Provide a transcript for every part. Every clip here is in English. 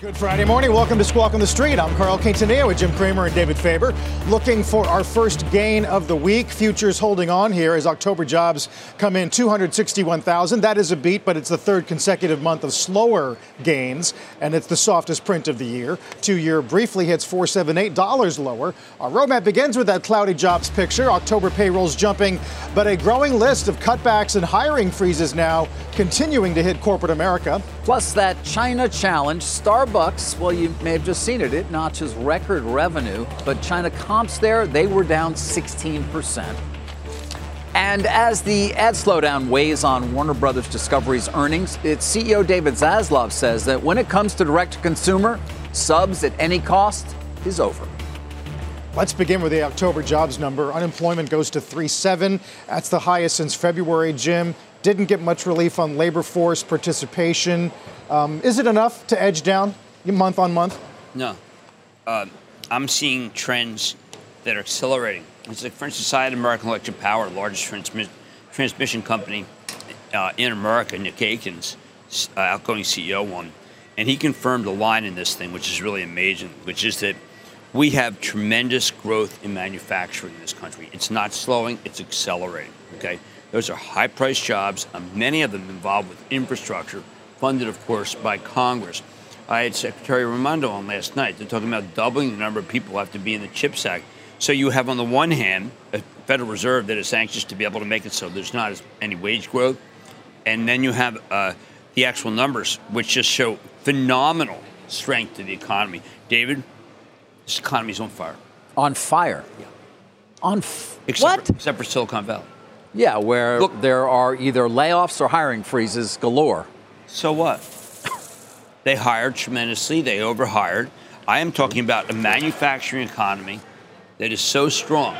Good Friday morning. Welcome to Squawk on the Street. I'm Carl Quintanilla with Jim Cramer and David Faber. Looking for our first gain of the week. Futures holding on here as October jobs come in 261,000. That is a beat, but it's the third consecutive month of slower gains, and it's the softest print of the year. Two year briefly hits $478 lower. Our roadmap begins with that cloudy jobs picture. October payrolls jumping, but a growing list of cutbacks and hiring freezes now continuing to hit corporate America. Plus, that China challenge. Starbucks, well, you may have just seen it, it notches record revenue, but China comps there, they were down 16%. And as the ad slowdown weighs on Warner Brothers Discovery's earnings, its CEO David Zaslav says that when it comes to direct to consumer, subs at any cost is over. Let's begin with the October jobs number. Unemployment goes to 3.7. That's the highest since February, Jim. Didn't get much relief on labor force participation. Um, is it enough to edge down month on month? No. Uh, I'm seeing trends that are accelerating. It's like, for instance, Society of American Electric Power, the largest transmi- transmission company uh, in America, Nick Akins, uh, outgoing CEO, one, and he confirmed a line in this thing, which is really amazing, which is that we have tremendous growth in manufacturing in this country. It's not slowing; it's accelerating. Okay, those are high priced jobs, uh, many of them involved with infrastructure, funded, of course, by Congress. I had Secretary Raimondo on last night. They're talking about doubling the number of people who have to be in the CHIPS Act. So you have, on the one hand, a Federal Reserve that is anxious to be able to make it so there's not as, any wage growth. And then you have uh, the actual numbers, which just show phenomenal strength to the economy. David, this economy's on fire. On fire? Yeah. On f- except what? For, except for Silicon Valley. Yeah, where Look- there are either layoffs or hiring freezes galore. So what? They hired tremendously, they overhired. I am talking about a manufacturing economy that is so strong.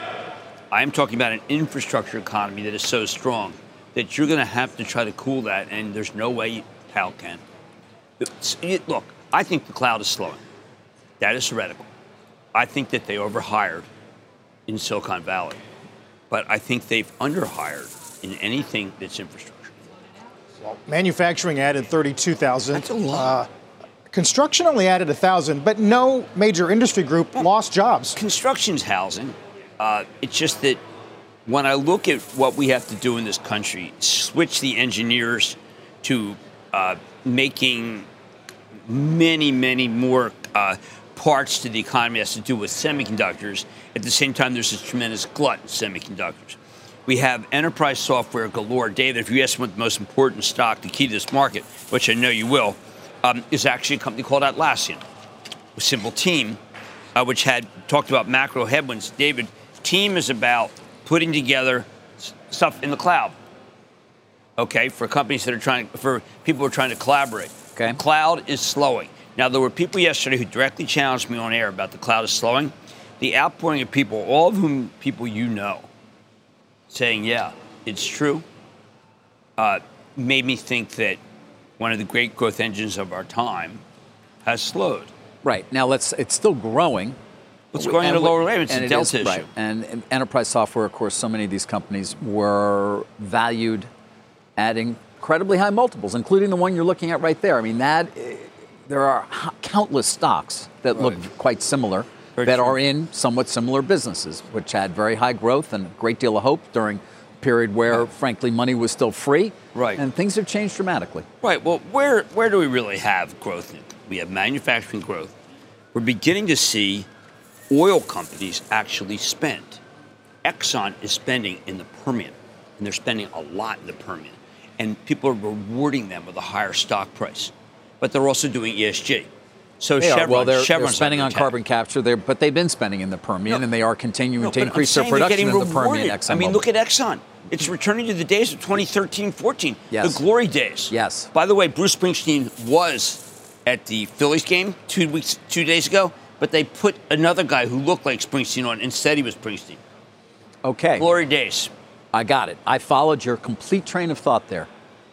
I am talking about an infrastructure economy that is so strong that you're going to have to try to cool that, and there's no way Cal can. It- look, I think the cloud is slowing. That is heretical. I think that they overhired in Silicon Valley, but I think they've underhired in anything that's infrastructure. Well, Manufacturing added 32,000. That's a lot. Uh, construction only added 1,000, but no major industry group lost jobs. construction's housing. Uh, it's just that when I look at what we have to do in this country, switch the engineers to uh, making many, many more uh, parts to the economy has to do with semiconductors. At the same time, there's this tremendous glut in semiconductors. We have enterprise software galore. David, if you ask me what the most important stock, the key to this market, which I know you will, um, is actually a company called Atlassian, a simple team, uh, which had talked about macro headwinds. David, team is about putting together s- stuff in the cloud. Okay, for companies that are trying, for people who are trying to collaborate. Okay. Cloud is slowing. Now, there were people yesterday who directly challenged me on air about the cloud is slowing. The outpouring of people, all of whom people you know, saying, yeah, it's true, uh, made me think that one of the great growth engines of our time has slowed. Right. Now let's it's still growing. It's growing at a lower rate. It's a delta is, issue. Right. And, and enterprise software, of course, so many of these companies were valued at incredibly high multiples, including the one you're looking at right there. I mean, that there are countless stocks that look quite similar Very that true. are in somewhat similar businesses, which had very high growth and a great deal of hope during a period where, frankly, money was still free. Right. And things have changed dramatically. Right. Well, where where do we really have growth? We have manufacturing growth. We're beginning to see oil companies actually spend. Exxon is spending in the Permian, and they're spending a lot in the Permian, and people are rewarding them with a higher stock price. But they're also doing ESG. So They. Chevron, well, they're, they're spending on carbon capture, there, but they've been spending in the Permian, No. and they are continuing No, to increase their production in the Permian. rewarded. I mean, look at Exxon. It's returning to the days of 2013 14, Yes. the glory days. Yes. By the way, Bruce Springsteen was at the Phillies game two weeks, two days ago, but they put another guy who looked like Springsteen on instead. He was Springsteen. Okay. Glory days. I got it. I followed your complete train of thought there.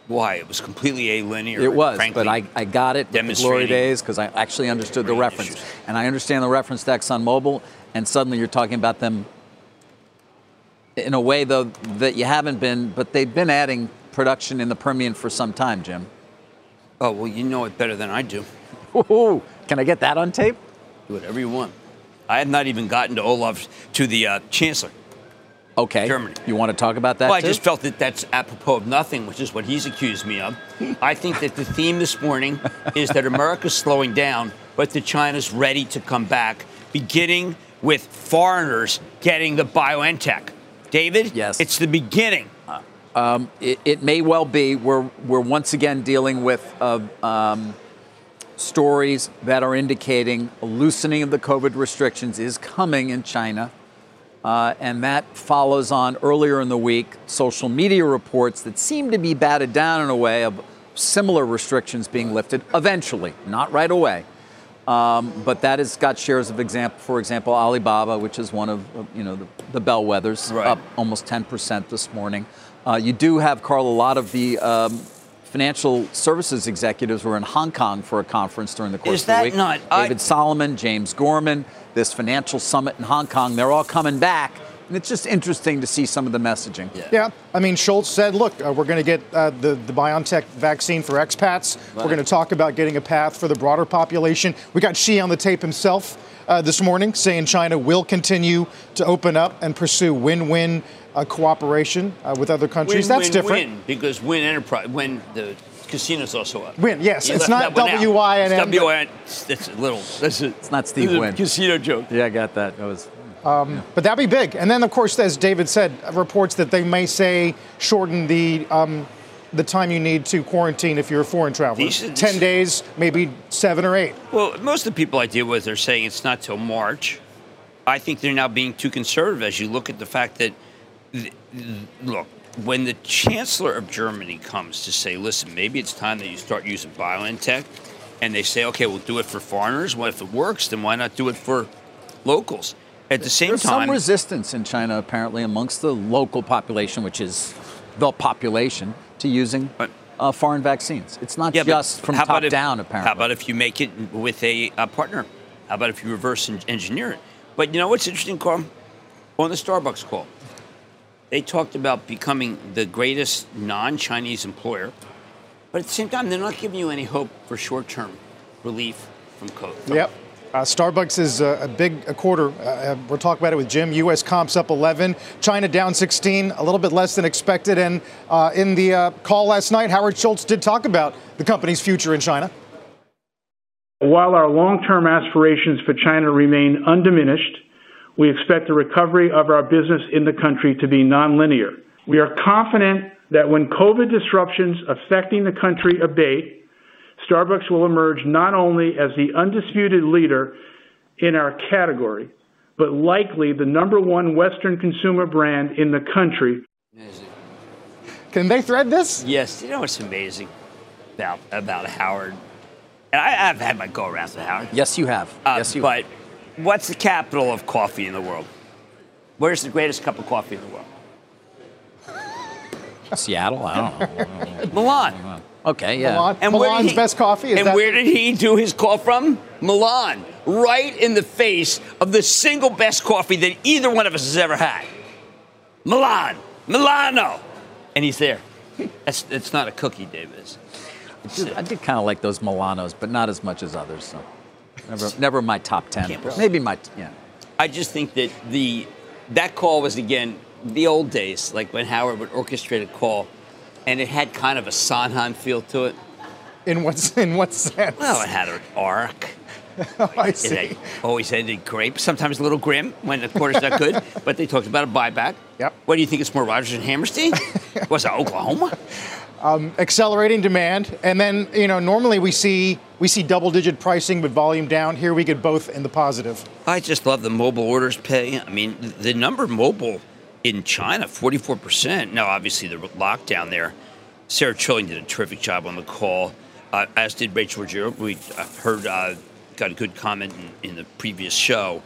Why? It was completely a linear. It was, frankly. but I, I got it the glory days because I actually understood the reference. issues. And I understand the reference to ExxonMobil, and suddenly you're talking about them in a way, though, that you haven't been, but they've been adding production in the Permian for some time, Jim. Oh, well, you know it better than I do. Ooh, can I get that on tape? Do whatever you want. I have not even gotten to Olaf, to the uh, Chancellor. Okay. Germany. You want to talk about that? Well, I just felt that that's apropos of nothing, which is what he's accused me of. I think that the theme this morning is that America's slowing down, but that China's ready to come back, beginning with foreigners getting the BioNTech. David? Yes. It's the beginning. it, it may well be. We're, we're once again dealing with uh, um, stories that are indicating a loosening of the COVID restrictions is coming in China. Uh, and that follows on earlier in the week social media reports that seem to be batted down in a way of similar restrictions being lifted eventually, not right away. Um, but that has got shares of example, for example, Alibaba, which is one of you know the, the bellwethers, Right. up almost 10% this morning. Uh, you do have, Carl, a lot of the um, financial services executives were in Hong Kong for a conference during the course Is of the that week. not- I- David Solomon, James Gorman, this financial summit in Hong Kong, they're all coming back. And it's just interesting to see some of the messaging. Yeah, I mean, Schultz said, look, uh, we're going to get uh, the, the BioNTech vaccine for expats. We're going to talk about getting a path for the broader population. We got Xi on the tape himself uh, this morning saying China will continue to open up and pursue win win uh, cooperation uh, with other countries. Win, That's win, different. Win, because Win Enterprise, Win the casino's also up. Win, yes. You It's not that one out. W-I-N-N, It's but- W-I-N. That's a little. That's a, It's not Steve this is a Wynn. Casino joke. Yeah, I got that. That was. But that'd be big. And then, of course, as David said, reports that they may say shorten the um, the time you need to quarantine if you're a foreign traveler. These- these- Ten days, maybe seven or eight. Well, most of the people I deal with are saying it's not till March. I think they're now being too conservative as you look at the fact that, th- th- look, when the chancellor of Germany comes to say, listen, maybe it's time that you start using BioNTech, and they say, okay, we'll do it for foreigners. Well, if it works, then why not do it for locals? At the same There's time, some resistance in China, apparently, amongst the local population, which is the population, to using uh, foreign vaccines. It's not Yeah, just from top if- down, apparently. How about if you make it with a, uh partner? How about if you reverse engineer it? But you know what's interesting, Carl? On the Starbucks call, they talked about becoming the greatest non-Chinese employer, but at the same time, they're not giving you any hope for short-term relief from COVID. Yep. Uh, Starbucks is a, a big a quarter. Uh, we're talking about it with Jim. U.S. comps up 11, China down 16, a little bit less than expected. And uh, in the uh, call last night, Howard Schultz did talk about the company's future in China. While our long-term aspirations for China remain undiminished, we expect the recovery of our business in the country to be nonlinear. We are confident that when COVID disruptions affecting the country abate, Starbucks will emerge not only as the undisputed leader in our category, but likely the number one Western consumer brand in the country Can they thread this? Yes, you know what's amazing about about Howard, and I, I've had my go around with Howard. yes, you have. Uh, yes, you but what's the capital of coffee in the world? Where's the greatest cup of coffee in the world? Seattle? I don't know. Milan. Okay, yeah. Milan? And where did Milan's he- best coffee? Is and that- where did he do his call from? Milan. Right in the face of the single best coffee that either one of us has ever had. Milan. Milano. And he's there. That's, it's not a cookie, David. I did kind of like those Milanos, but not as much as others. So never, never my top ten. Maybe my yeah. I just think that the that call was again the old days, like when Howard would orchestrate a call, and it had kind of a Sondheim feel to it. In what, in what sense? Well, it had an arc. Oh, I see. had always ended great, sometimes a little grim when the quarter's not good, but they talked about a buyback. Yep. What do you think? It's more Rodgers and Hammerstein? Was it Oklahoma? Accelerating demand, and then you know normally we see we see double-digit pricing with volume down. Here we get both in the positive. I just love the mobile orders pay. I mean, the number mobile in China, 44%. Now, obviously, the lockdown there. Sara Trilling did a terrific job on the call, uh, as did Rachel Ruggeri. We uh, heard, uh, got a good comment in, in the previous show.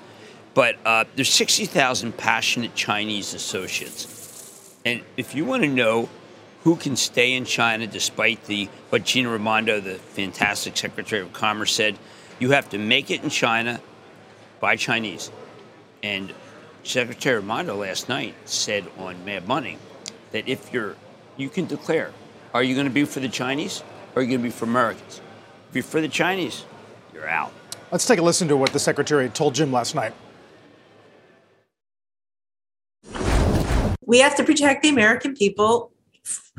But uh, there's 60,000 passionate Chinese associates. And if you want to know who can stay in China despite the what Gina Raimondo, the fantastic Secretary of Commerce, said, you have to make it in China by Chinese. And Secretary Raimondo last night said on Mad Money that if you're, you can declare, are you going to be for the Chinese or are you going to be for Americans? If you're for the Chinese, you're out. Let's take a listen to what the Secretary told Jim last night. We have to protect the American people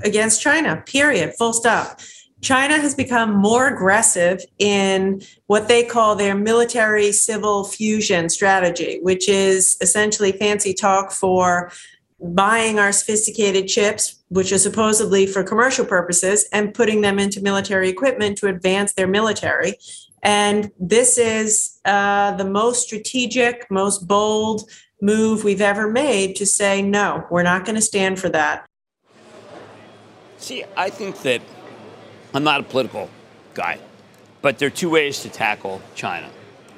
against China, period, full stop. China has become more aggressive in what they call their military civil fusion strategy, which is essentially fancy talk for buying our sophisticated chips, which are supposedly for commercial purposes, and putting them into military equipment to advance their military. And this is uh, the most strategic, most bold move we've ever made to say, no, we're not going to stand for that. See, I think that I'm not a political guy, but there are two ways to tackle China.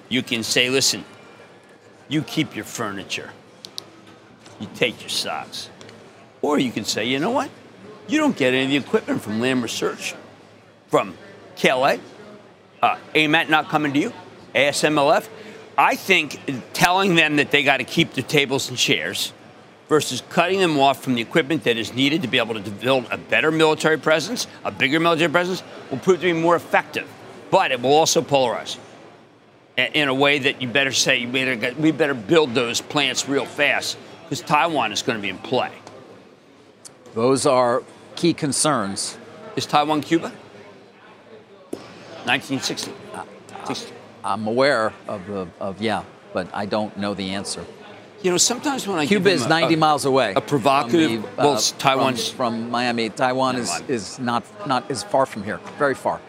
You can say, listen, you keep your furniture, you take your socks. Or you can say, you know what? You don't get any of the equipment from Lam Research, from KLA, uh, AMAT not coming to you, ASMLF. I think telling them that they got to keep their tables and chairs versus cutting them off from the equipment that is needed to be able to build a better military presence, a bigger military presence, will prove to be more effective. But it will also polarize in a way that you better say, we better build those plants real fast because Taiwan is going to be in play. Those are key concerns. Is Taiwan Cuba? 1960. I'm aware of the, of, yeah, but I don't know the answer. You know, sometimes when I Cuba is 90 a, miles away. A provocative. The, uh, well, Taiwan's from, from, Miami. Taiwan is, is not not as far from here. Very far.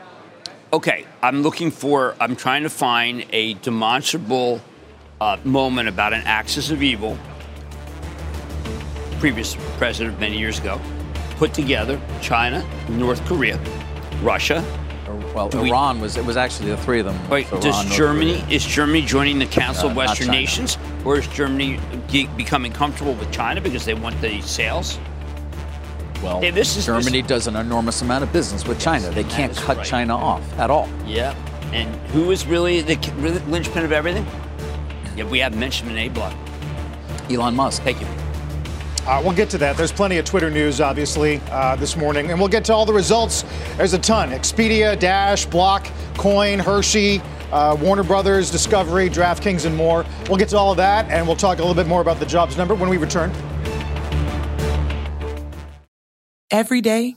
Okay, I'm looking for. I'm trying to find a demonstrable uh, moment about an axis of evil. Previous president many years ago put together China, North Korea, Russia, well, Do Iran we, was it was actually the three of them. Wait, so does Iran, Germany is Germany joining the Council uh, of Western Nations, or is Germany becoming comfortable with China because they want the sales? Well, hey, this is, Germany this, does an enormous amount of business with China. They can't cut right. China off at all. Yeah, and who is really the linchpin of everything? Yeah, we have mentioned an A block. Elon Musk. Thank you. Uh, we'll get to that. There's plenty of Twitter news, obviously, uh, this morning, and we'll get to all the results. There's a ton Expedia, Dash, Block, Coin, Hershey, uh, Warner Brothers, Discovery, DraftKings, and more. We'll get to all of that, and we'll talk a little bit more about the jobs number when we return. Every day,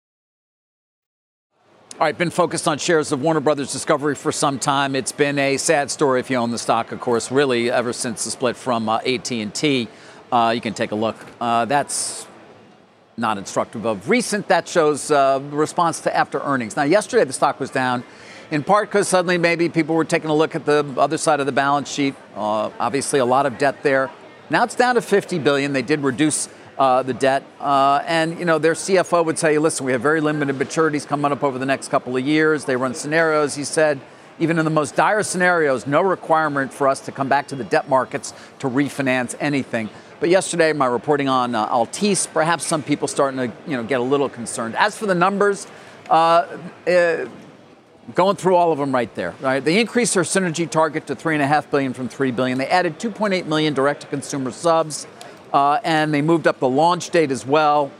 All right, been focused on shares of Warner Brothers Discovery for some time. It's been a sad story if you own the stock, of course, really ever since the split from uh, AT&T. Uh, you can take a look. Uh, that's not instructive of recent. That shows uh, response to after earnings. Now, yesterday the stock was down, in part because suddenly maybe people were taking a look at the other side of the balance sheet. Uh, obviously, a lot of debt there. Now it's down to 50 billion. They did reduce uh, the debt, uh, and you know their CFO would tell you, listen, we have very limited maturities coming up over the next couple of years. They run scenarios. He said even in the most dire scenarios, no requirement for us to come back to the debt markets to refinance anything. But yesterday, my reporting on uh, Altice, perhaps some people starting to you know get a little concerned. As for the numbers, uh, uh, going through all of them right there. Right, they increased their synergy target to three and a half billion from three billion. They added 2.8 million direct-to-consumer subs, uh, and they moved up the launch date as well.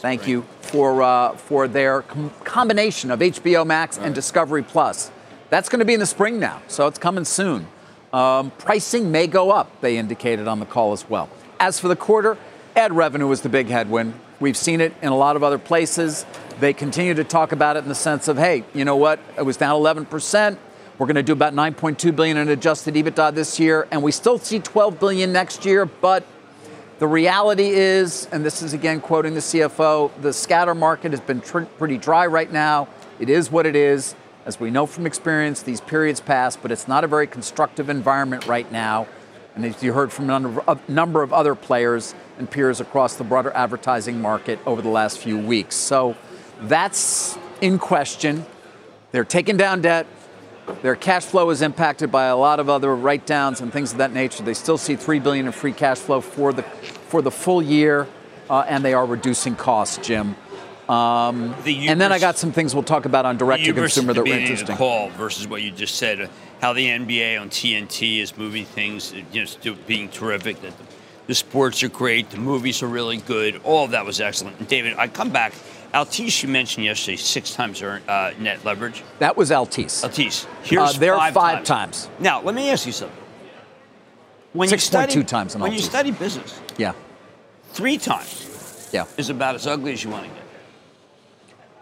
Thank you for uh, for their com- combination of HBO Max and Discovery Plus. That's going to be in the spring now, so it's coming soon. Um, pricing may go up, they indicated on the call as well. As for the quarter, ad revenue was the big headwind. We've seen it in a lot of other places. They continue to talk about it in the sense of, hey, you know what? It was down 11%. We're going to do about 9.2 billion in adjusted EBITDA this year, and we still see 12 billion next year. But the reality is, and this is again quoting the CFO, the scatter market has been tr- pretty dry right now. It is what it is. As we know from experience, these periods pass, but it's not a very constructive environment right now. And as you heard from a number of other players and peers across the broader advertising market over the last few weeks. So that's in question. They're taking down debt. Their cash flow is impacted by a lot of other write-downs and things of that nature. They still see three billion in free cash flow for the for the full year, uh, and they are reducing costs, Jim. Um, the and then I got some things we'll talk about on direct to consumer that were interesting. call versus what you just said, uh, how the NBA on TNT is moving things, just uh, being terrific. That the, the, sports are great, the movies are really good. All of that was excellent. And David, I come back. Altice, you mentioned yesterday, six times earn, uh, net leverage. That was Altice. Altice. Here's uh, they're five, five times. times. Now, let me ask you something. When 6. you study, 2 times when Altice. you study business, yeah, three times yeah. is about as ugly as you want to get.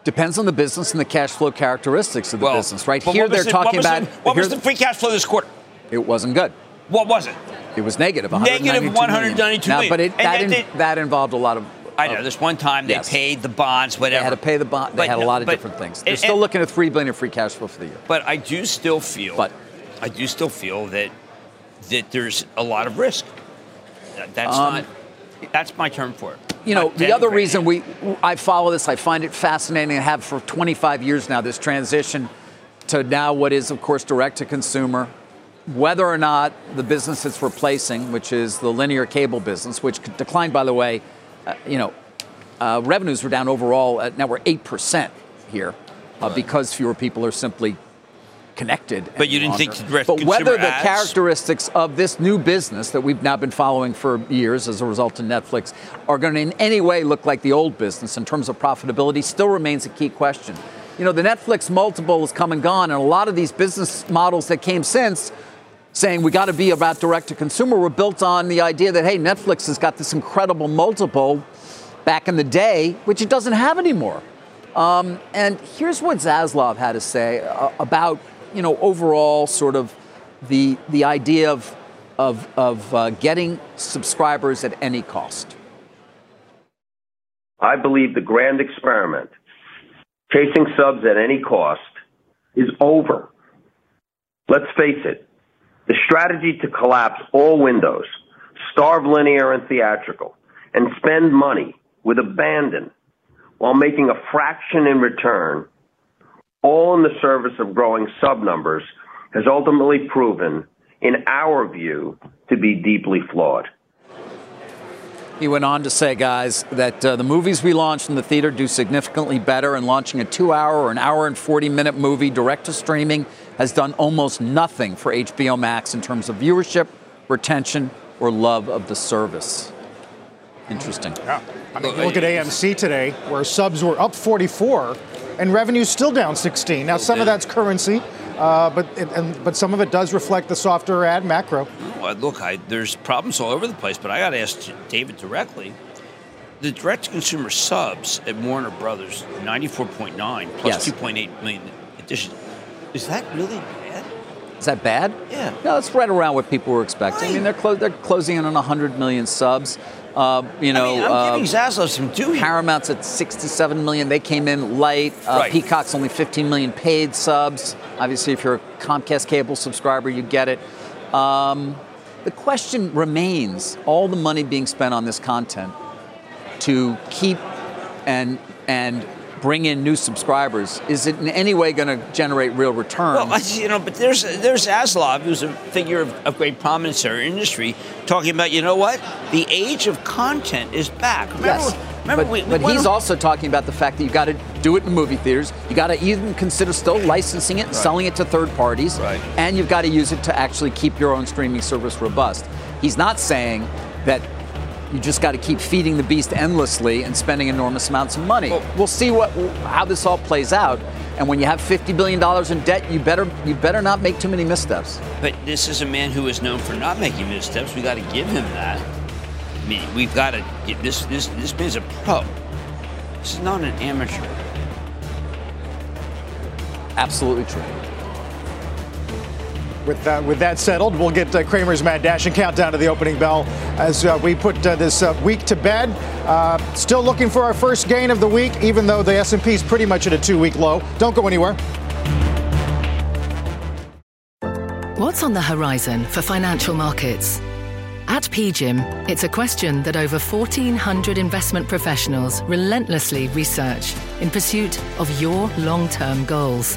Depends on the business and the cash flow characteristics of the well, business. Right here, they're the, talking about. The, what was the, free cash flow this quarter? It wasn't good. What was it? It was negative. Negative 192 million. Now, but it, that, in, that involved a lot of. I know. This one time they yes. paid the bonds, whatever. They had to pay the bond. They but, had a lot of different things. They're and, still looking at three billion free cash flow for the year. But I do still feel. But I do still feel that that there's a lot of risk. That's um, not. That's my term for it. You know, the other reason we I follow this, I find it fascinating. I have for 25 years now this transition to now what is, of course, direct to consumer. Whether or not the business it's replacing, which is the linear cable business, which declined, by the way, you know, uh, revenues were down overall. At, now we're eight percent here uh, because fewer people are simply connected. But you didn't longer. think But whether the ads? characteristics of this new business that we've now been following for years as a result of Netflix are going to in any way look like the old business in terms of profitability still remains a key question. You know, the Netflix multiple has come and gone, and a lot of these business models that came since saying we got to be about direct to consumer were built on the idea that, hey, Netflix has got this incredible multiple back in the day, which it doesn't have anymore. Um, and here's what Zaslav had to say uh, about you know, overall sort of the the idea of of, of uh, getting subscribers at any cost? I believe the grand experiment, chasing subs at any cost, is over. Let's face it, the strategy to collapse all windows, starve linear and theatrical, and spend money with abandon while making a fraction in return all in the service of growing sub numbers, has ultimately proven, in our view, to be deeply flawed. He went on to say, guys, that uh, the movies we launch in the theater do significantly better, and launching a two hour or an hour and 40 minute movie direct to streaming has done almost nothing for HBO Max in terms of viewership, retention, or love of the service. Interesting. Yeah. I mean, look at AMC today, where subs were up 44 and revenue's still down 16. Now, some of that's currency, uh, but it, and, but some of it does reflect the softer ad macro. Well, look, I, there's problems all over the place, but I got to ask David directly. The direct-to-consumer subs at Warner Brothers, 94.9 plus Yes. 2.8 million additions. Is that really bad? Is that bad? Yeah. No, that's right around what people were expecting. I mean, they're, clo- they're closing in on 100 million subs. Uh, you know, I mean, I'm uh, giving Zaslav some due. Paramount's at 67 million. They came in light. Uh, Right. Peacock's only 15 million paid subs. Obviously, if you're a Comcast cable subscriber, you get it. Um, the question remains: all the money being spent on this content to keep and and bring in new subscribers is it in any way going to generate real return? Well, you know, but there's there's Zaslav, who's a figure of, of great prominence in our industry, talking about, you know what? The age of content is back. Remember, Yes. remember but, we, we but he's also talking about the fact that you got to do it in movie theaters. You got to even consider still licensing it, and selling it to third parties, Right. and you've got to use it to actually keep your own streaming service robust. He's not saying that you just got to keep feeding the beast endlessly and spending enormous amounts of money. Well- we'll see what how this all plays out. And when you have 50 billion dollars in debt, you better you better not make too many missteps. But this is a man who is known for not making missteps. We got to give him that. I mean, we've got to get this. This this man's a pro. This is not an amateur. Absolutely true. With that, with that settled, we'll get uh, Cramer's Mad Dash and countdown to the opening bell as uh, we put uh, this uh, week to bed. Uh, still looking for our first gain of the week, even though the S&P is pretty much at a two-week low. Don't go anywhere. What's on the horizon for financial markets? At PGIM, it's a question that over 1,400 investment professionals relentlessly research in pursuit of your long term goals.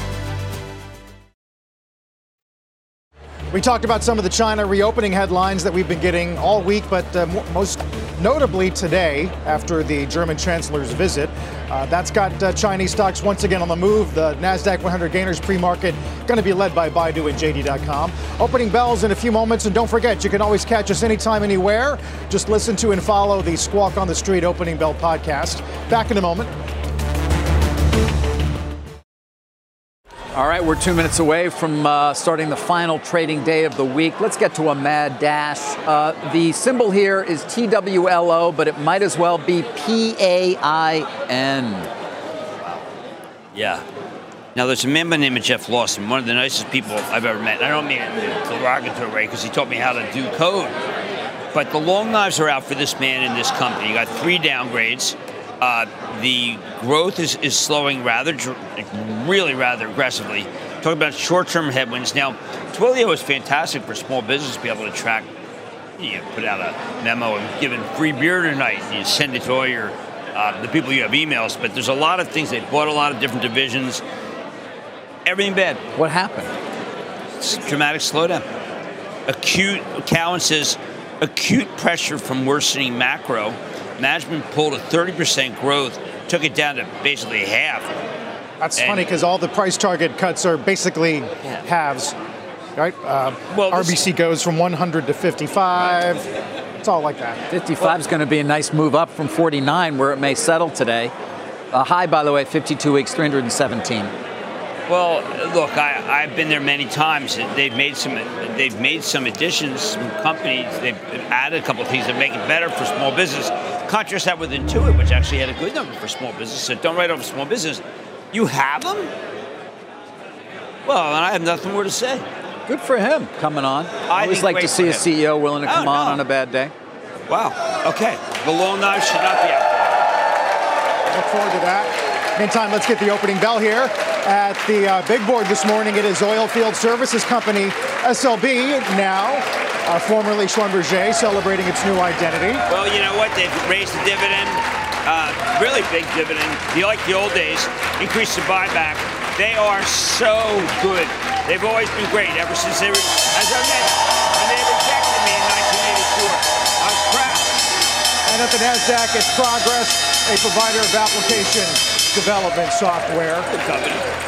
We talked about some of the China reopening headlines that we've been getting all week, but uh, mo- most notably today, after the German chancellor's visit. Uh, that's got uh, Chinese stocks once again on the move. The NASDAQ 100 gainers pre market going to be led by Baidu and JD.com. Opening bells in a few moments, and don't forget, you can always catch us anytime, anywhere. Just listen to and follow the Squawk on the Street Opening Bell podcast. Back in a moment. All right, we're two minutes away from uh, starting the final trading day of the week. Let's get to a mad dash. Uh, the symbol here is TWLO, but it might as well be PAIN. Yeah. Now, there's a man by the name of Jeff Lawson, one of the nicest people I've ever met. And I don't mean it in a derogatory way because he taught me how to do code. But the long knives are out for this man in this company. You got three downgrades. Uh, the growth is, is slowing rather, really rather aggressively. Talking about short-term headwinds. Now, Twilio is fantastic for small business to be able to track. You know, put out a memo and give it free beer tonight. And you send it to all your uh, the people you have emails. But there's a lot of things. They bought a lot of different divisions. Everything bad. What happened? It's dramatic slowdown. Acute. Cowen says acute pressure from worsening macro. Management pulled a 30% growth, took it down to basically half. That's And- funny because all the price target cuts are basically halves, right? Uh, Well, this- RBC goes from 100 to 55. It's all like that. 55 is going to be a nice move up from 49, where it may settle today. A high, by the way, 52 weeks, 317. Well, look, I, I've been there many times. They've made some. They've made some additions. Some companies. They've added a couple of things that make it better for small business. Contrast that with Intuit, which actually had a good number for small business. So don't write off small business. You have them. Well, and I have nothing more to say. Good for him coming on. I always like to see a. CEO willing to Oh, come on no. on a bad day. Wow. Okay. The long knife should not be out there. Look forward to that. Meantime, let's get the opening bell here at the uh, big board this morning. It is Oilfield Services Company SLB now, uh, formerly Schlumberger, celebrating its new identity. Well, you know what? They've raised the dividend, uh, really big dividend. You like the old days, increased the buyback. They are so good. They've always been great ever since they were, as I mentioned, when they rejected me in 1984. I was proud. And at the NASDAQ, it's Progress, a provider of application development software.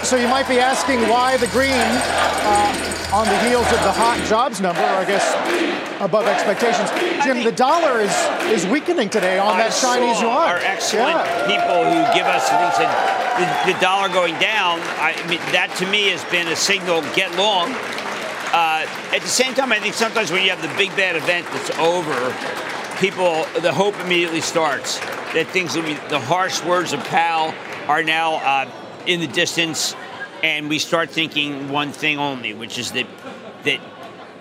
So you might be asking why the green uh, on the heels of the hot jobs number, or I guess above expectations. Jim, the dollar is is weakening today on I that Chinese yuan. Our excellent Yeah. people who give us things and the, the dollar going down. I mean, that to me has been a signal. Get long. uh, at the same time, I think sometimes when you have the big bad event that's over, people, the hope immediately starts that things will be, the harsh words of Powell are now uh, in the distance, and we start thinking one thing only, which is that that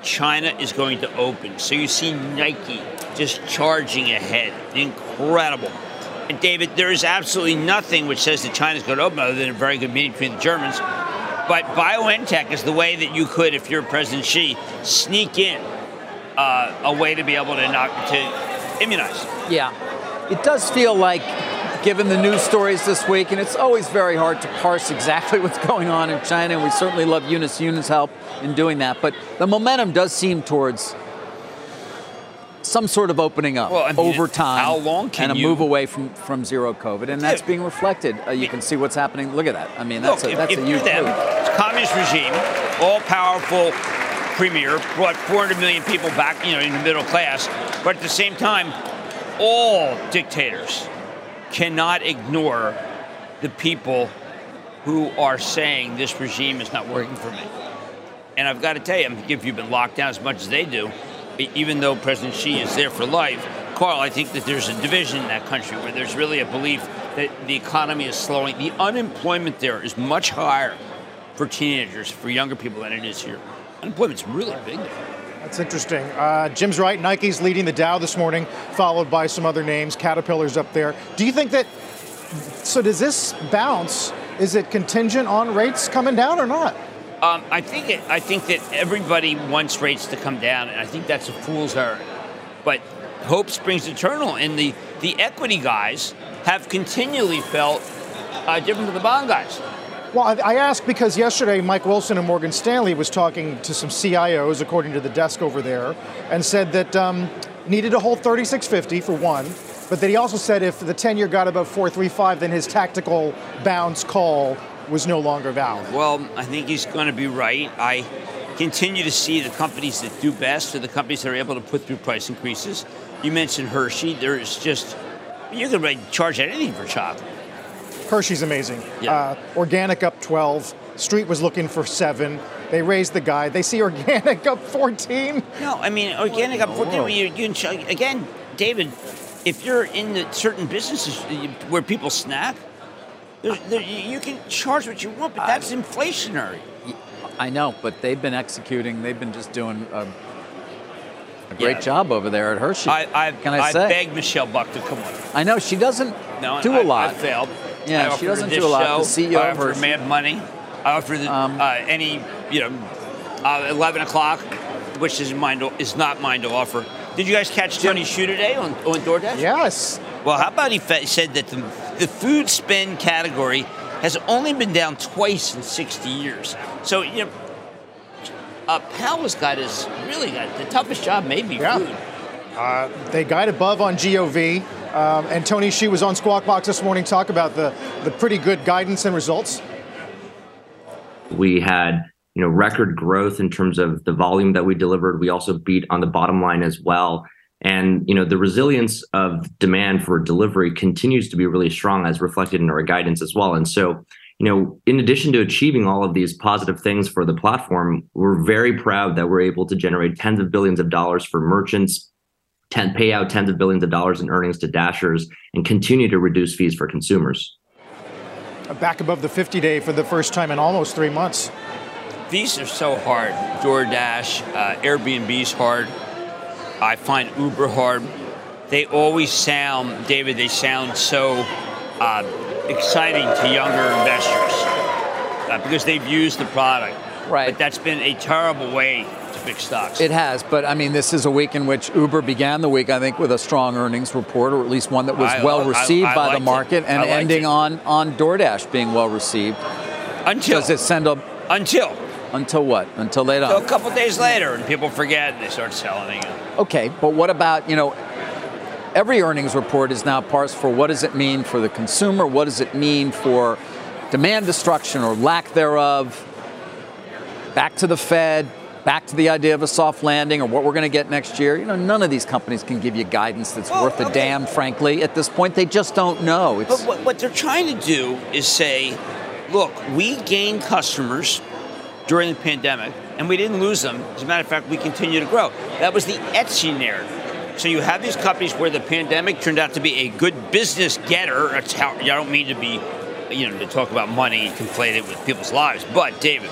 China is going to open. So you see Nike just charging ahead, incredible. And David, there is absolutely nothing which says that China is going to open other than a very good meeting between the Germans. But BioNTech is the way that you could, if you're President Xi, sneak in uh, a way to be able to knock to immunize. Yeah, it does feel like given the news stories this week, and it's always very hard to parse exactly what's going on in China, and we certainly love Eunice Yoon's help in doing that. But the momentum does seem towards some sort of opening up well, I mean, over time. How long can and a you, move away from, from zero COVID, and that's being reflected. Uh, you can see what's happening. Look at that. I mean, that's look, a, that's if, a huge them, move. communist regime, all powerful premier, brought 400 million people back, you know, in the middle class. But at the same time, all dictators cannot ignore the people who are saying this regime is not working for me. And I've got to tell you, if you've been locked down as much as they do, even though President Xi is there for life, Carl, I think that there's a division in that country where there's really a belief that the economy is slowing. The unemployment there is much higher for teenagers, for younger people than it is here. Unemployment's really big. That's interesting. Uh, Jim's right. Nike's leading the Dow this morning, followed by some other names. Caterpillar's up there. Do you think that? So does this bounce? Is it contingent on rates coming down or not? Um, I think it, I think that everybody wants rates to come down, and I think that's a fool's errand. But hope springs eternal, and the, the equity guys have continually felt uh, different from the bond guys. Well, I ask because yesterday Mike Wilson of Morgan Stanley was talking to some CIOs, according to the desk over there, and said that um, needed to hold 3650 for one, but that he also said if the 10 year got above 435, then his tactical bounce call was no longer valid. Well, I think he's going to be right. I continue to see the companies that do best are the companies that are able to put through price increases. You mentioned Hershey. There is just you can charge anything for chocolate. Hershey's amazing. Uh, organic up 12. Street was looking for seven. They raised the guide. They see organic up 14. No, I mean organic up 14. You, you again, David. If you're in the certain businesses where people snack, there, there, you can charge what you want, but that's inflationary. I know, but they've been executing. They've been just doing a, a great Yeah. job over there at Hershey. I, I, Can I, I say? begged Michelle Buck to come on. I know she doesn't No, do I- a lot. I failed. Yeah, she doesn't do a lot. Show. The CEO I of offered Hershey. Mad Money. I offered the, Um, uh, any, you know, uh, 11 o'clock, which is mine to, is not mine to offer. Did you guys catch Tony's shoe today on, on DoorDash? Yes. Well, how about he fa- said that the, the food spend category has only been down twice in 60 years. So, you know, uh, Powell's got his really got the toughest job, maybe Yeah. food. Uh, they guide above on GOV. Um, and Tony Xu was on Squawk Box this morning, talk about the, the pretty good guidance and results. We had you know record growth in terms of the volume that we delivered. We also beat on the bottom line as well. And you know the resilience of demand for delivery continues to be really strong, as reflected in our guidance as well. And so, you know, in addition to achieving all of these positive things for the platform, we're very proud that we're able to generate tens of billions of dollars for merchants, ten, pay out tens of billions of dollars in earnings to dashers, and continue to reduce fees for consumers. Back above the 50 day for the first time in almost three months. These are so hard. DoorDash, uh, Airbnb's hard. I find Uber hard. They always sound, David, they sound so uh, exciting to younger investors uh, because they've used the product. Right. But that's been a terrible way pick stocks. It has, but I mean, this is a week in which Uber began the week, I think, with a strong earnings report, or at least one that was I- well I- received I by liked the it. market, and ending it. on on DoorDash being well received. Until Does it send a until until what? Until they so a couple days later, and people forget, and they start selling it. Okay, but what about you know? Every earnings report is now parsed for what does it mean for the consumer? What does it mean for demand destruction or lack thereof? Back to the Fed, back to the idea of a soft landing or what we're going to get next year. You know, none of these companies can give you guidance that's Well, worth a okay. damn, frankly. At this point, they just don't know. It's, But what, what they're trying to do is say, look, we gained customers during the pandemic, and we didn't lose them. As a matter of fact, we continue to grow. That was the Etsy narrative. So you have these companies where the pandemic turned out to be a good business getter. How I don't mean to be, you know, to talk about money and conflated with people's lives. But David,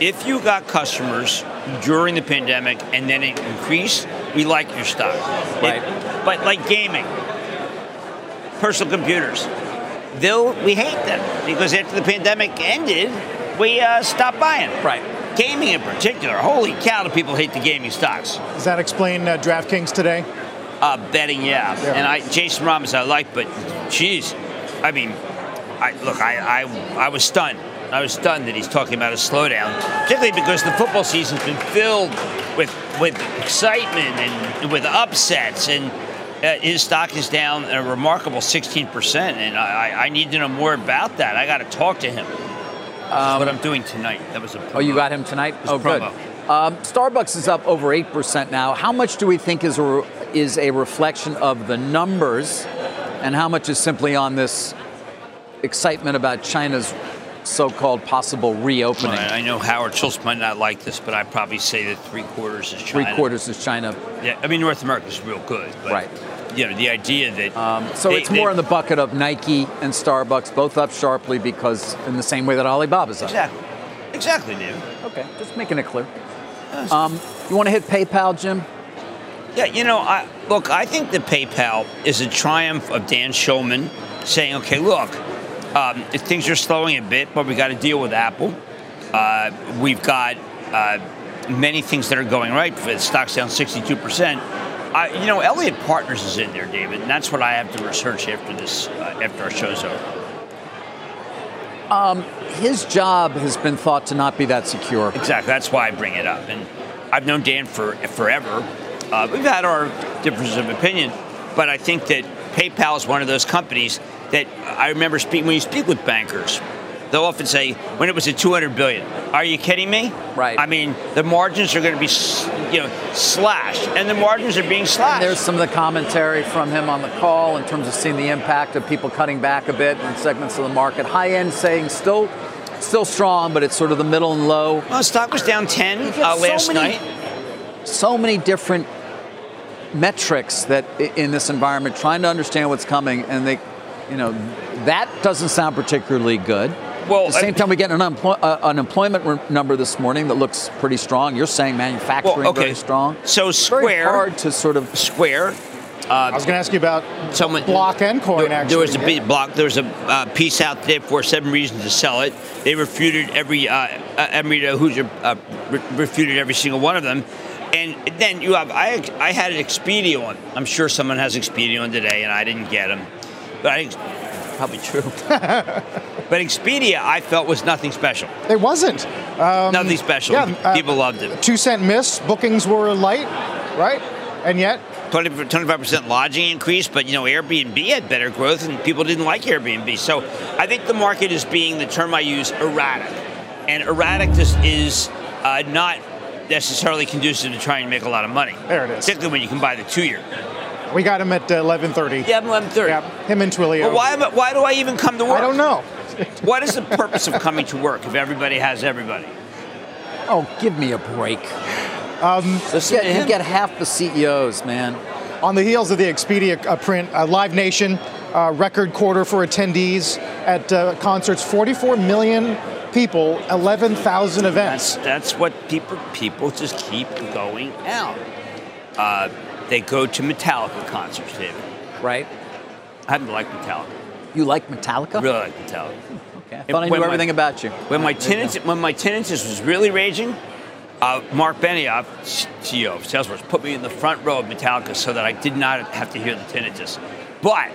if you got customers during the pandemic and then it increased, we like your stock. Right. It- but like gaming, personal computers, they'll we hate them because after the pandemic ended, we uh, stopped buying. Right. Gaming in particular, holy cow, do people hate the gaming stocks? Does that explain uh, DraftKings today? Uh, betting, yeah. Yeah. And I, Jason Robins, I like, but geez, I mean, I look, I, I, I was stunned. I was stunned that he's talking about a slowdown, particularly because the football season's been filled with with excitement and with upsets, and uh, his stock is down a remarkable 16%. And I, I need to know more about that. I got to talk to him. That's what I'm doing tonight. That was a Oh, you got him tonight? Oh, good. Um, Starbucks is up over 8% now. How much do we think is a, is a reflection of the numbers, and how much is simply on this excitement about China's so called possible reopening? I I know Howard Schultz might not like this, but I'd probably say that three quarters is China. Three quarters is China. Yeah, I mean North America is real good, but, Right. You know the idea that So they- it's more they- in the bucket of Nike and Starbucks, both up sharply because in the same way that Alibaba's up. exactly, exactly, David. Okay, just making it clear. Um, you want to hit PayPal, Jim? Yeah, you know, I, look, I think that PayPal is a triumph of Dan Schulman saying, okay, look, um, things are slowing a bit, but we got to deal with Apple. Uh, we've got uh, many things that are going right. The stock's down 62%. I, you know, Elliott Partners is in there, David, and that's what I have to research after this, uh, after our show's over. His job has been thought to not be that secure. Exactly. That's why I bring it up. And I've known Dan for forever. Uh, we've had our differences of opinion, but I think that PayPal is one of those companies that I remember speaking when you speak with bankers. They'll often say, "When it was at 200 billion, are you kidding me?" Right. I mean, the margins are going to be, you know, slashed, and the margins are being slashed. There's some of the commentary from him on the call in terms of seeing the impact of people cutting back a bit in segments of the market. High end saying still, still strong, but it's sort of the middle and low. well, stock was down 10 You get uh, so last many- night. So many different metrics that in this environment, trying to understand what's coming, and they, you know, that doesn't sound particularly good. Well, At the same I- time, we get an unemploy- uh, unemployment re- number this morning that looks pretty strong. You're saying manufacturing Well, okay. very strong. So It's very Square- hard to sort of Square. I was going to ask you about Someone Block and Coin. There, actually, there was a yeah. block. There was a uh, piece out there for seven reasons to sell it. They refuted every uh, uh, every uh, Hoosier uh, re- refuted every single one of them. And then you have I I had an Expedia one. I'm sure someone has Expedia one today, and I didn't get them. I, probably true. but Expedia, I felt was nothing special. It wasn't. Um, nothing special. yeah, uh, People loved it. Two cent miss. Bookings were light, right? And yet, 20, 25% lodging increase, but you know Airbnb had better growth, and people didn't like Airbnb. So I think the market is being the term I use erratic, and erratic is, is uh, not necessarily conducive to trying to make a lot of money. There it is. Particularly when you can buy the two year. We got him at uh, 11:30. Yeah, eleven thirty. Yeah, him and Twilio. Well, why, am I- why do I even come to work? I don't know. What is the purpose of coming to work if everybody has everybody? Oh, give me a break. Listen Yeah, to you get half the CEOs, man. On the heels of the Expedia uh, print, uh, Live Nation, uh, record quarter for attendees at uh, concerts, 44 million people, 11,000 events. That's that's what people people just keep going out. They go to Metallica concerts, David. Right? I like Metallica. You like Metallica? I really like Metallica. Okay. I thought I When knew my- everything about you. When my you when my tinnitus was really raging, uh, Mark Benioff, CEO of Salesforce, put me in the front row of Metallica so that I did not have to hear the tinnitus. But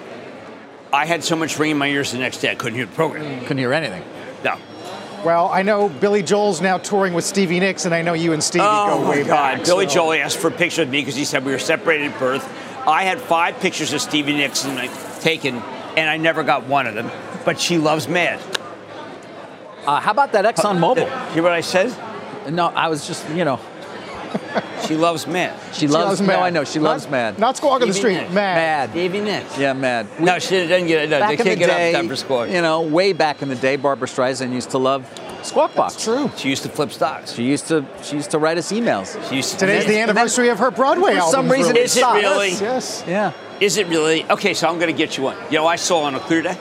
I had so much ringing in my ears the next day I couldn't hear the program. Couldn't hear anything. No. Well, I know Billy Joel's now touring with Stevie Nicks, and I know you and Stevie Oh go way my God! back. Billy so- Joel asked for a picture of me because he said we were separated at birth. I had five pictures of Stevie Nicks and, like, taken, and I never got one of them. But she loves Mad. Uh, how about that ExxonMobil? Hear what I said? No, I was just, you know, She loves Mad. she, She loves. loves no, I know she loves Not- Mad. Not Squawk on the Stevie Street, Nicks. mad. Mad. Stevie Nicks. Yeah, Mad. No, she didn't get it. No, back they can't get day, up Denver score. you know, way back in the day, Barbra Streisand used to love Squawk Box. That's true. She used to flip stocks. She used to she used to write us emails. She used to Today's the And then- anniversary of her Broadway for some reason it Is it stopped. really? Yes, yes. Yeah. Is it really? Okay, so I'm going to get you one. You know, I saw on a clear day.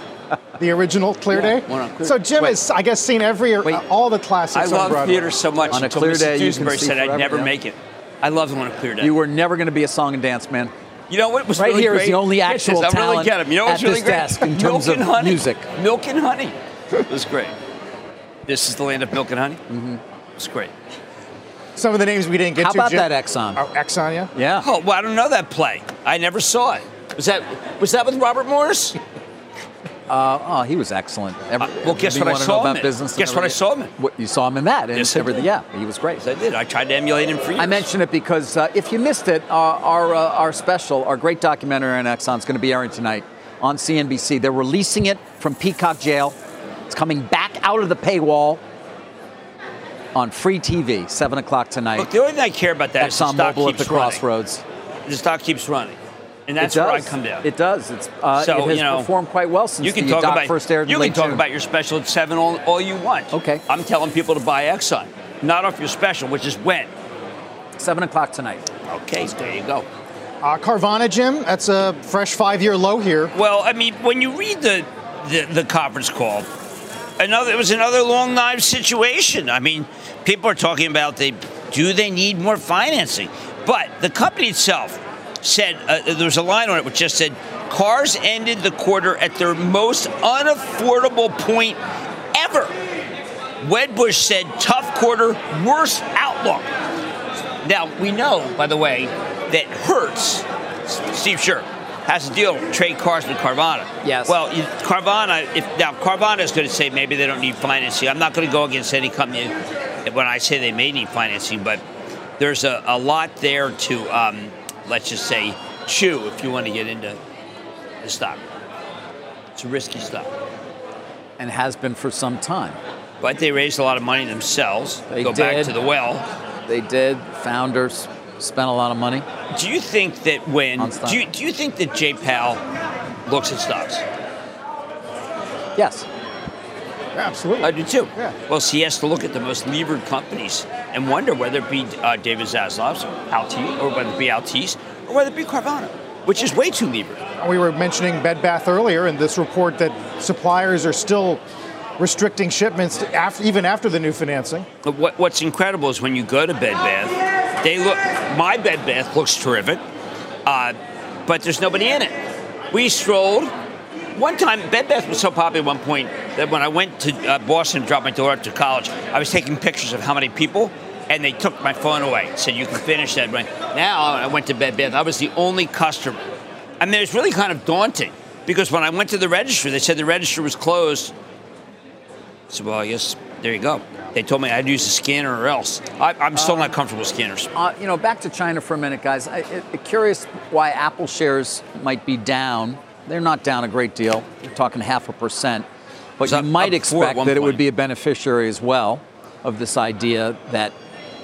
The original Clear Yeah, Day. one on Clear so Jim Wait. has, I guess, seen every Wait. uh, all the classics I love Broadway. theater so much. On a clear Mrs. day, you can Dewsbury see said I'd never yeah. make it. I love them on a clear day. You were never going to be a song and dance man. You know what was great? Right really here is great? the only actual I really talent get 'em. You know what's at really this great? desk in terms and of honey. music. Milk and honey. It was great. This is the land of milk and honey. Mm-hmm. It's great. Some of the names we didn't get How to. How about Jim. that Exxon? Oh, Exxon, yeah. Yeah. Oh, well, I don't know that play. I never saw it. Was that was that with Robert Morse? Uh, oh, he was excellent. Every, Uh, well, guess what I saw him in? business. Guess what I saw him in? What, you saw him in that and Yes, everything. Yeah, he was great. Yes, I did. I tried to emulate him for years. I mention it because uh, if you missed it, our our, uh, our special, our great documentary on Exxon is going to be airing tonight on CNBC. They're releasing it from Peacock Jail. It's coming back out of the paywall on free TV, seven o'clock tonight. Look, the only thing I care about that is the Exxon stock Mobil at keeps the running. crossroads. The stock keeps running, and that's it where I come down. It does. It's uh, So, it has you know, performed quite well since you can the talk about first aired you can talk June. about your special at seven all, all you want. Okay. I'm telling people to buy Exxon, not off your special, which is when. seven o'clock tonight. Okay, there you go. Uh, Carvana, Jim. That's a fresh five-year low here. Well, I mean, when you read the the, the conference call, another it was another long knife situation. I mean, people are talking about they do they need more financing, but the company itself said uh, there was a line on it which just said cars ended the quarter at their most unaffordable point ever. Wedbush said tough quarter, worst outlook. Now we know, by the way, that Hertz, Steve Scherr, has a deal trade cars with Carvana. Yes. Well, Carvana, if now Carvana is going to say maybe they don't need financing. I'm not going to go against any company when I say they may need financing, but there's a, a lot there to, um, let's just say, chew if you want to get into the stock. It's a risky stock. and has been for some time. But they raised a lot of money themselves. They go back to the well. They did. Founders spent a lot of money. Do you think that when do you, do you think that Jay Powell looks at stocks? Yes. Absolutely. I do too. Yeah. Well, so he has to look at the most levered companies and wonder whether it be uh, David Zaslav's Altice, or whether it be Altice, or whether it be Carvana, which is way too levered. We were mentioning Bed Bath earlier, and this report that suppliers are still restricting shipments after, even after the new financing. What, what's incredible is when you go to Bed Bath, they look. My Bed Bath looks terrific, uh, but there's nobody in it. We strolled. One time, Bed Bath was so popular at one point that when I went to uh, Boston to drop my daughter to college, I was taking pictures of how many people, and they took my phone away. Said you can finish that. Now I went to Bed Bath. I was the only customer. I mean, it was really kind of daunting because when I went to the register, they said the register was closed. I said, well, I guess there you go. They told me I'd use a scanner or else. I, I'm still not comfortable with scanners. Uh, you know, back to China for a minute, guys. I, it, curious why Apple shares might be down. They're not down a great deal. We're talking half a percent. But you might up four at expect that it would be a beneficiary as well of this idea that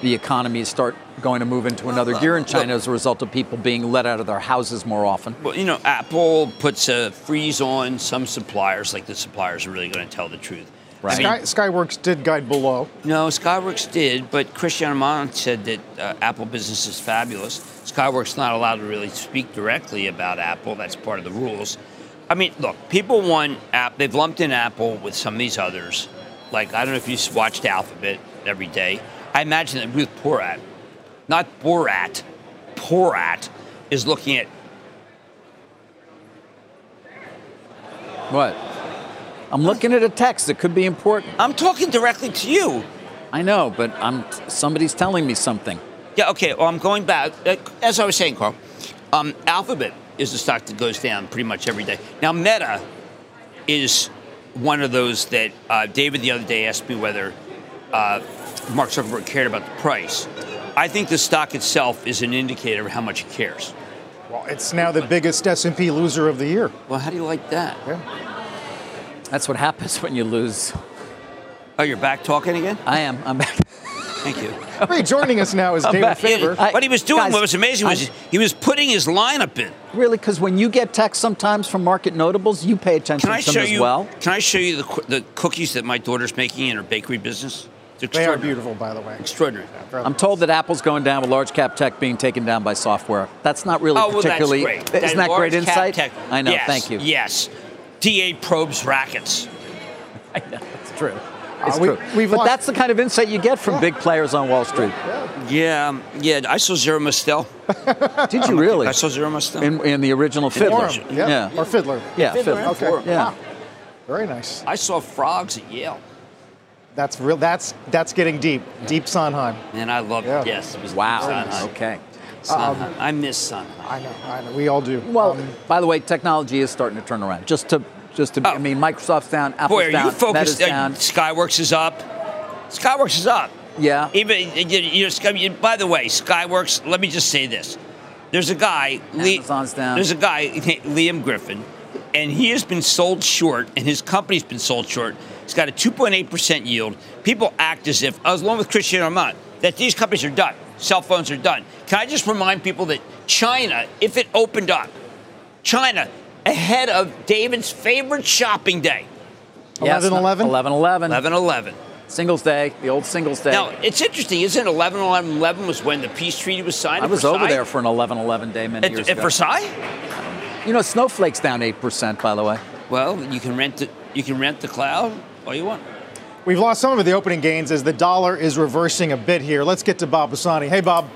the economy is start going to move into another gear in China as a result of people being let out of their houses more often. Well, you know, Apple puts a freeze on some suppliers, like the suppliers are really going to tell the truth. I mean, Sky, Skyworks did guide below. no, Skyworks did, but Cristiano Amon said that uh, Apple business is fabulous. Skyworks not allowed to really speak directly about Apple. That's part of the rules. I mean, look, people want app. They've lumped in Apple with some of these others. Like I don't know if you watched Alphabet every day. I imagine that Ruth Porat, not Borat, Porat, is looking at What? I'm looking at a text that could be important. I'm talking directly to you. I know, but I'm somebody's telling me something. Yeah, okay. Well, I'm going back. Uh, As I was saying, Carl, um, Alphabet is the stock that goes down pretty much every day. Now, Meta is one of those that uh, David the other day asked me whether uh, Mark Zuckerberg cared about the price. I think the stock itself is an indicator of how much he cares. Well, it's now the biggest S&P loser of the year. Well, how do you like that? That's what happens when you lose. Oh, you're back talking again? I am. I'm back. Thank you. Rejoining us now is David Faber. what he was doing, Guys, what was amazing was I- he was putting his lineup in. Really, because when you get texts sometimes from market notables, you pay attention Can to them as you? well. Can I show you the, coo- the cookies that my daughter's making in her bakery business? They are beautiful, by the way. Extraordinary. I'm told that Apple's going down with large cap tech being taken down by software. That's not really oh, well, particularly. that's great. Isn't that large great insight? tech- I know. Yes, Thank you. Yes. D8 probes rackets. I know. It's true. It's Uh, we- true. we've but lost- that's the kind of insight you get from big players on Wall Street. Yeah, um, yeah. I saw Zero Mostel. Did you really? I saw Zero Mostel. In, in the original Fiddler. Forum, yeah. Yeah. Or Fiddler. Yeah, Fiddler Fiddler. Okay. Forum. Yeah. Wow. Very nice. I saw frogs at Yale. That's real. That's that's getting deep. Deep Sondheim. And I love Yeah. it. Yes, it was Wow. Sondheim. Okay. Sondheim. I miss Sondheim. I know. I know. We all do. Well, Um, by the way, technology is starting to turn around. Just to, just to. I Oh. mean, Microsoft's down, Apple's Boy, are down, you focused? Meta's uh, down. Skyworks is up. Skyworks is up. Yeah. Even you, you know, by the way, Skyworks. Let me just say this: there's a guy. Lee- down. There's a guy, Liam Griffin, and he has been sold short, and his company's been sold short. He's got a 2.8 percent yield. People act as if, along with Cristiano Amon, that these companies are done. Cell phones are done. Can I just remind people that China, if it opened up, China ahead of David's favorite shopping day, Yes, 11-11? 11 11. 11-11. Singles Day, the old Singles Day. Now, it's interesting, isn't it? 11 11 11 was when the peace treaty was signed. I at was over there for an 11 11 day many At, years at ago. Versailles? You know, Snowflake's down 8%, by the way. Well, you can rent it. You can rent the cloud all you want. we've lost some of the opening gains as the dollar is reversing a bit here. Let's get to Bob Pisani. Hey, Bob.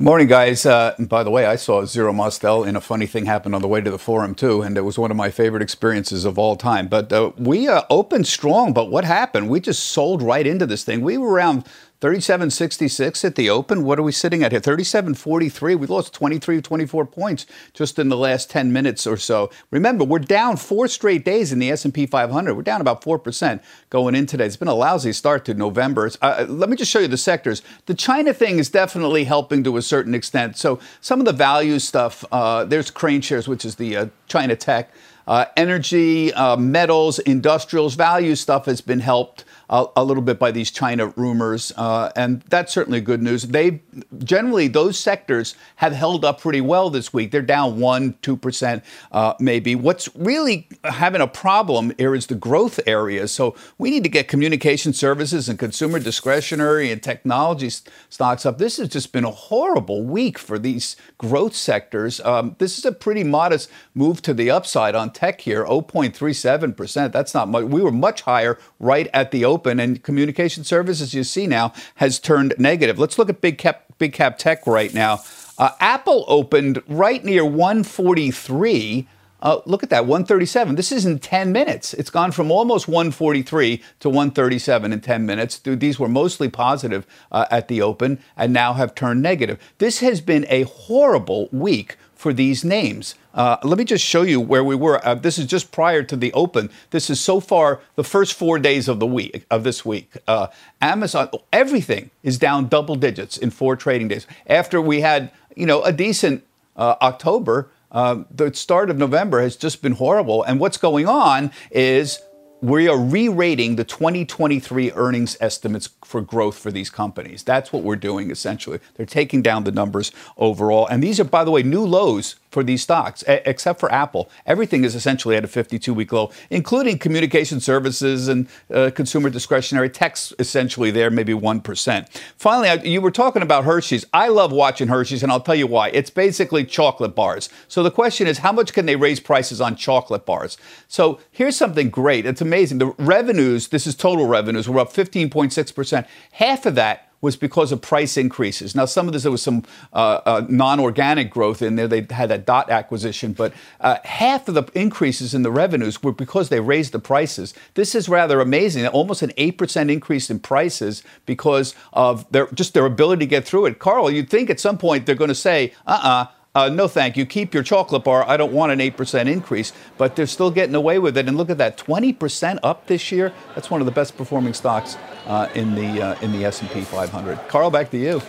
Morning, guys. Uh, by the way, I saw Zero Mostel, and a funny thing happened on the way to the forum too, and it was one of my favorite experiences of all time. But uh, we uh, opened strong, but what happened? We just sold right into this thing. We were around 37.66 at the open. What are we sitting at here? 37.43. We lost 23, 24 points just in the last 10 minutes or so. Remember, we're down four straight days in the S&P 500. We're down about 4% going in today. It's been a lousy start to November. Uh, let me just show you the sectors. The China thing is definitely helping to a certain extent. So some of the value stuff, uh, there's KraneShares, which is the uh, China tech. Uh, energy, uh, metals, industrials, value stuff has been helped uh, a little bit by these China rumors, uh, and that's certainly good news. They generally those sectors have held up pretty well this week. They're down one, two percent, uh, maybe. What's really having a problem here is the growth areas. So we need to get communication services and consumer discretionary and technology stocks up. This has just been a horrible week for these growth sectors. Um, this is a pretty modest move to the upside on tech here, 0.37%. That's not much. We were much higher right at the open, and communication services, you see now, has turned negative. Let's look at big cap, big cap tech right now. Uh, Apple opened right near 143. Uh, look at that, 137. This is in 10 minutes. It's gone from almost 143 to 137 in 10 minutes. Th- These were mostly positive uh, at the open and now have turned negative. This has been a horrible week for these names. Uh, let me just show you where we were. Uh, this is just prior to the open. This is so far the first four days of the week of this week. Uh, Amazon, everything is down double digits in four trading days. After we had, you know, a decent uh, October, uh, the start of November has just been horrible. And what's going on is we are re-rating the 2023 earnings estimates for growth for these companies. That's what we're doing essentially. They're taking down the numbers overall. And these are, by the way, new lows for these stocks, e- except for Apple. Everything is essentially at a 52 week low, including communication services and uh, consumer discretionary. Tech's essentially there, maybe 1%. Finally, I- you were talking about Hershey's. I love watching Hershey's, and I'll tell you why. It's basically chocolate bars. So the question is, how much can they raise prices on chocolate bars? So here's something great. It's amazing. The revenues, this is total revenues, were up 15.6%. Half of that was because of price increases. Now, some of this, there was some uh, uh, non organic growth in there. They had a dot acquisition, but uh, half of the increases in the revenues were because they raised the prices. This is rather amazing. Almost an 8% increase in prices because of their just their ability to get through it. Carl, you'd think at some point they're going to say, uh uh uh, no, thank you. Keep your chocolate bar. I don't want an 8% increase. But they're still getting away with it. And look at that, 20% up this year. That's one of the best performing stocks uh, in the uh, in the S&P 500. Carl, back to you.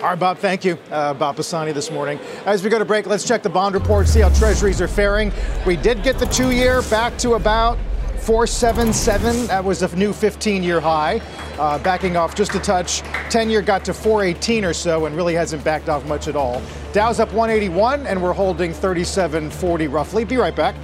All right, Bob, thank you. Uh, Bob Pisani this morning. As we go to break, let's check the bond report, see how treasuries are faring. We did get the two year back to about 477. That was a new 15 year high. Uh, backing off just a touch. 10 year got to 418 or so and really hasn't backed off much at all. Dow's up 181 and we're holding 3740 roughly. Be right back.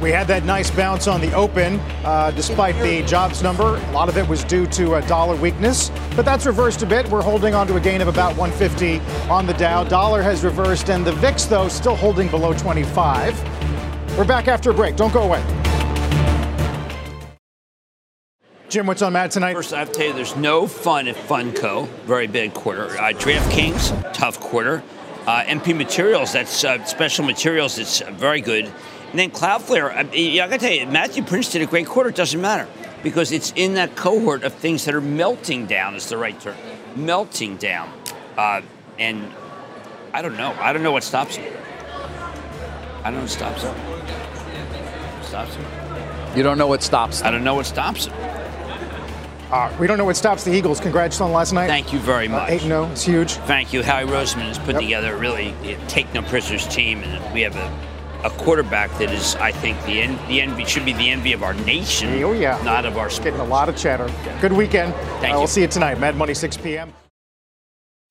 We had that nice bounce on the open, uh, despite the jobs number. A lot of it was due to a dollar weakness, but that's reversed a bit. We're holding on to a gain of about 150 on the Dow. Dollar has reversed, and the VIX, though, still holding below 25. We're back after a break. Don't go away. Jim, what's on Mad tonight? First, I have to tell you, there's no fun at Funko. Very big quarter. Uh, DraftKings, tough quarter. Uh, MP Materials, that's uh, special materials. It's very good. And then Cloudflare, I, I got to tell you, Matthew Prince did a great quarter. It doesn't matter because it's in that cohort of things that are melting down. Is the right term? Melting down, uh, and I don't know. I don't know what stops it. I don't know what stops it. Stops it. You don't know what stops I don't know what stops it. Uh, we don't know what stops the Eagles. Congrats on last night. Thank you very much. Uh, 8 0, it's huge. Thank you. Howie Roseman has put Yep. together a really uh, take no prisoners team, and we have a, a quarterback that is, I think, the en- the envy should be the envy of our nation. Oh, yeah. not of our sport. Getting a lot of chatter. Good weekend. Thank Uh, you. We'll see you tonight. Mad Money, 6 p.m.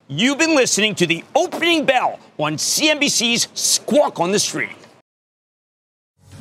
You've been listening to the opening bell on CNBC's Squawk on the Street.